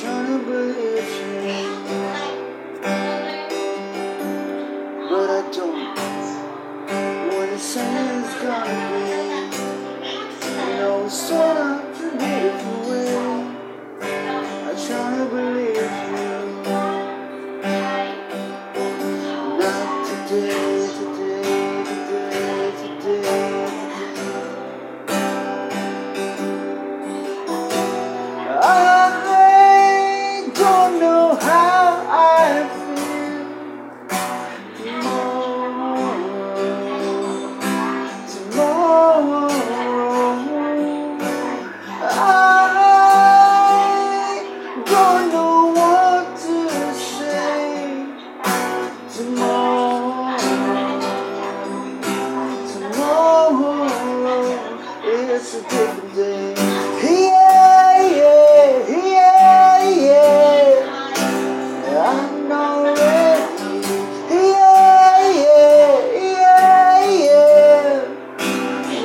trying to believe you, but I don't. What it's saying is gonna be, you know, it's sort of the give away. I try to believe you, not today. It's a different day. Yeah, yeah, yeah, yeah. Ready. Yeah, yeah, yeah, yeah.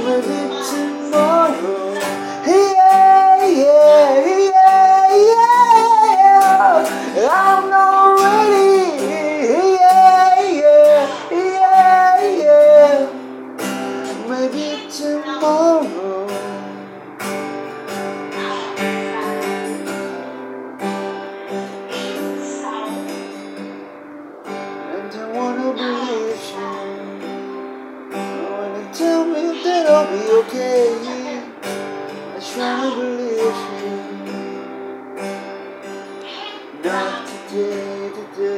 Maybe tomorrow. Yeah, yeah, yeah, yeah. I'm not ready. Yeah, yeah, yeah, yeah. Maybe tomorrow. Okay. I try to believe you. Not today.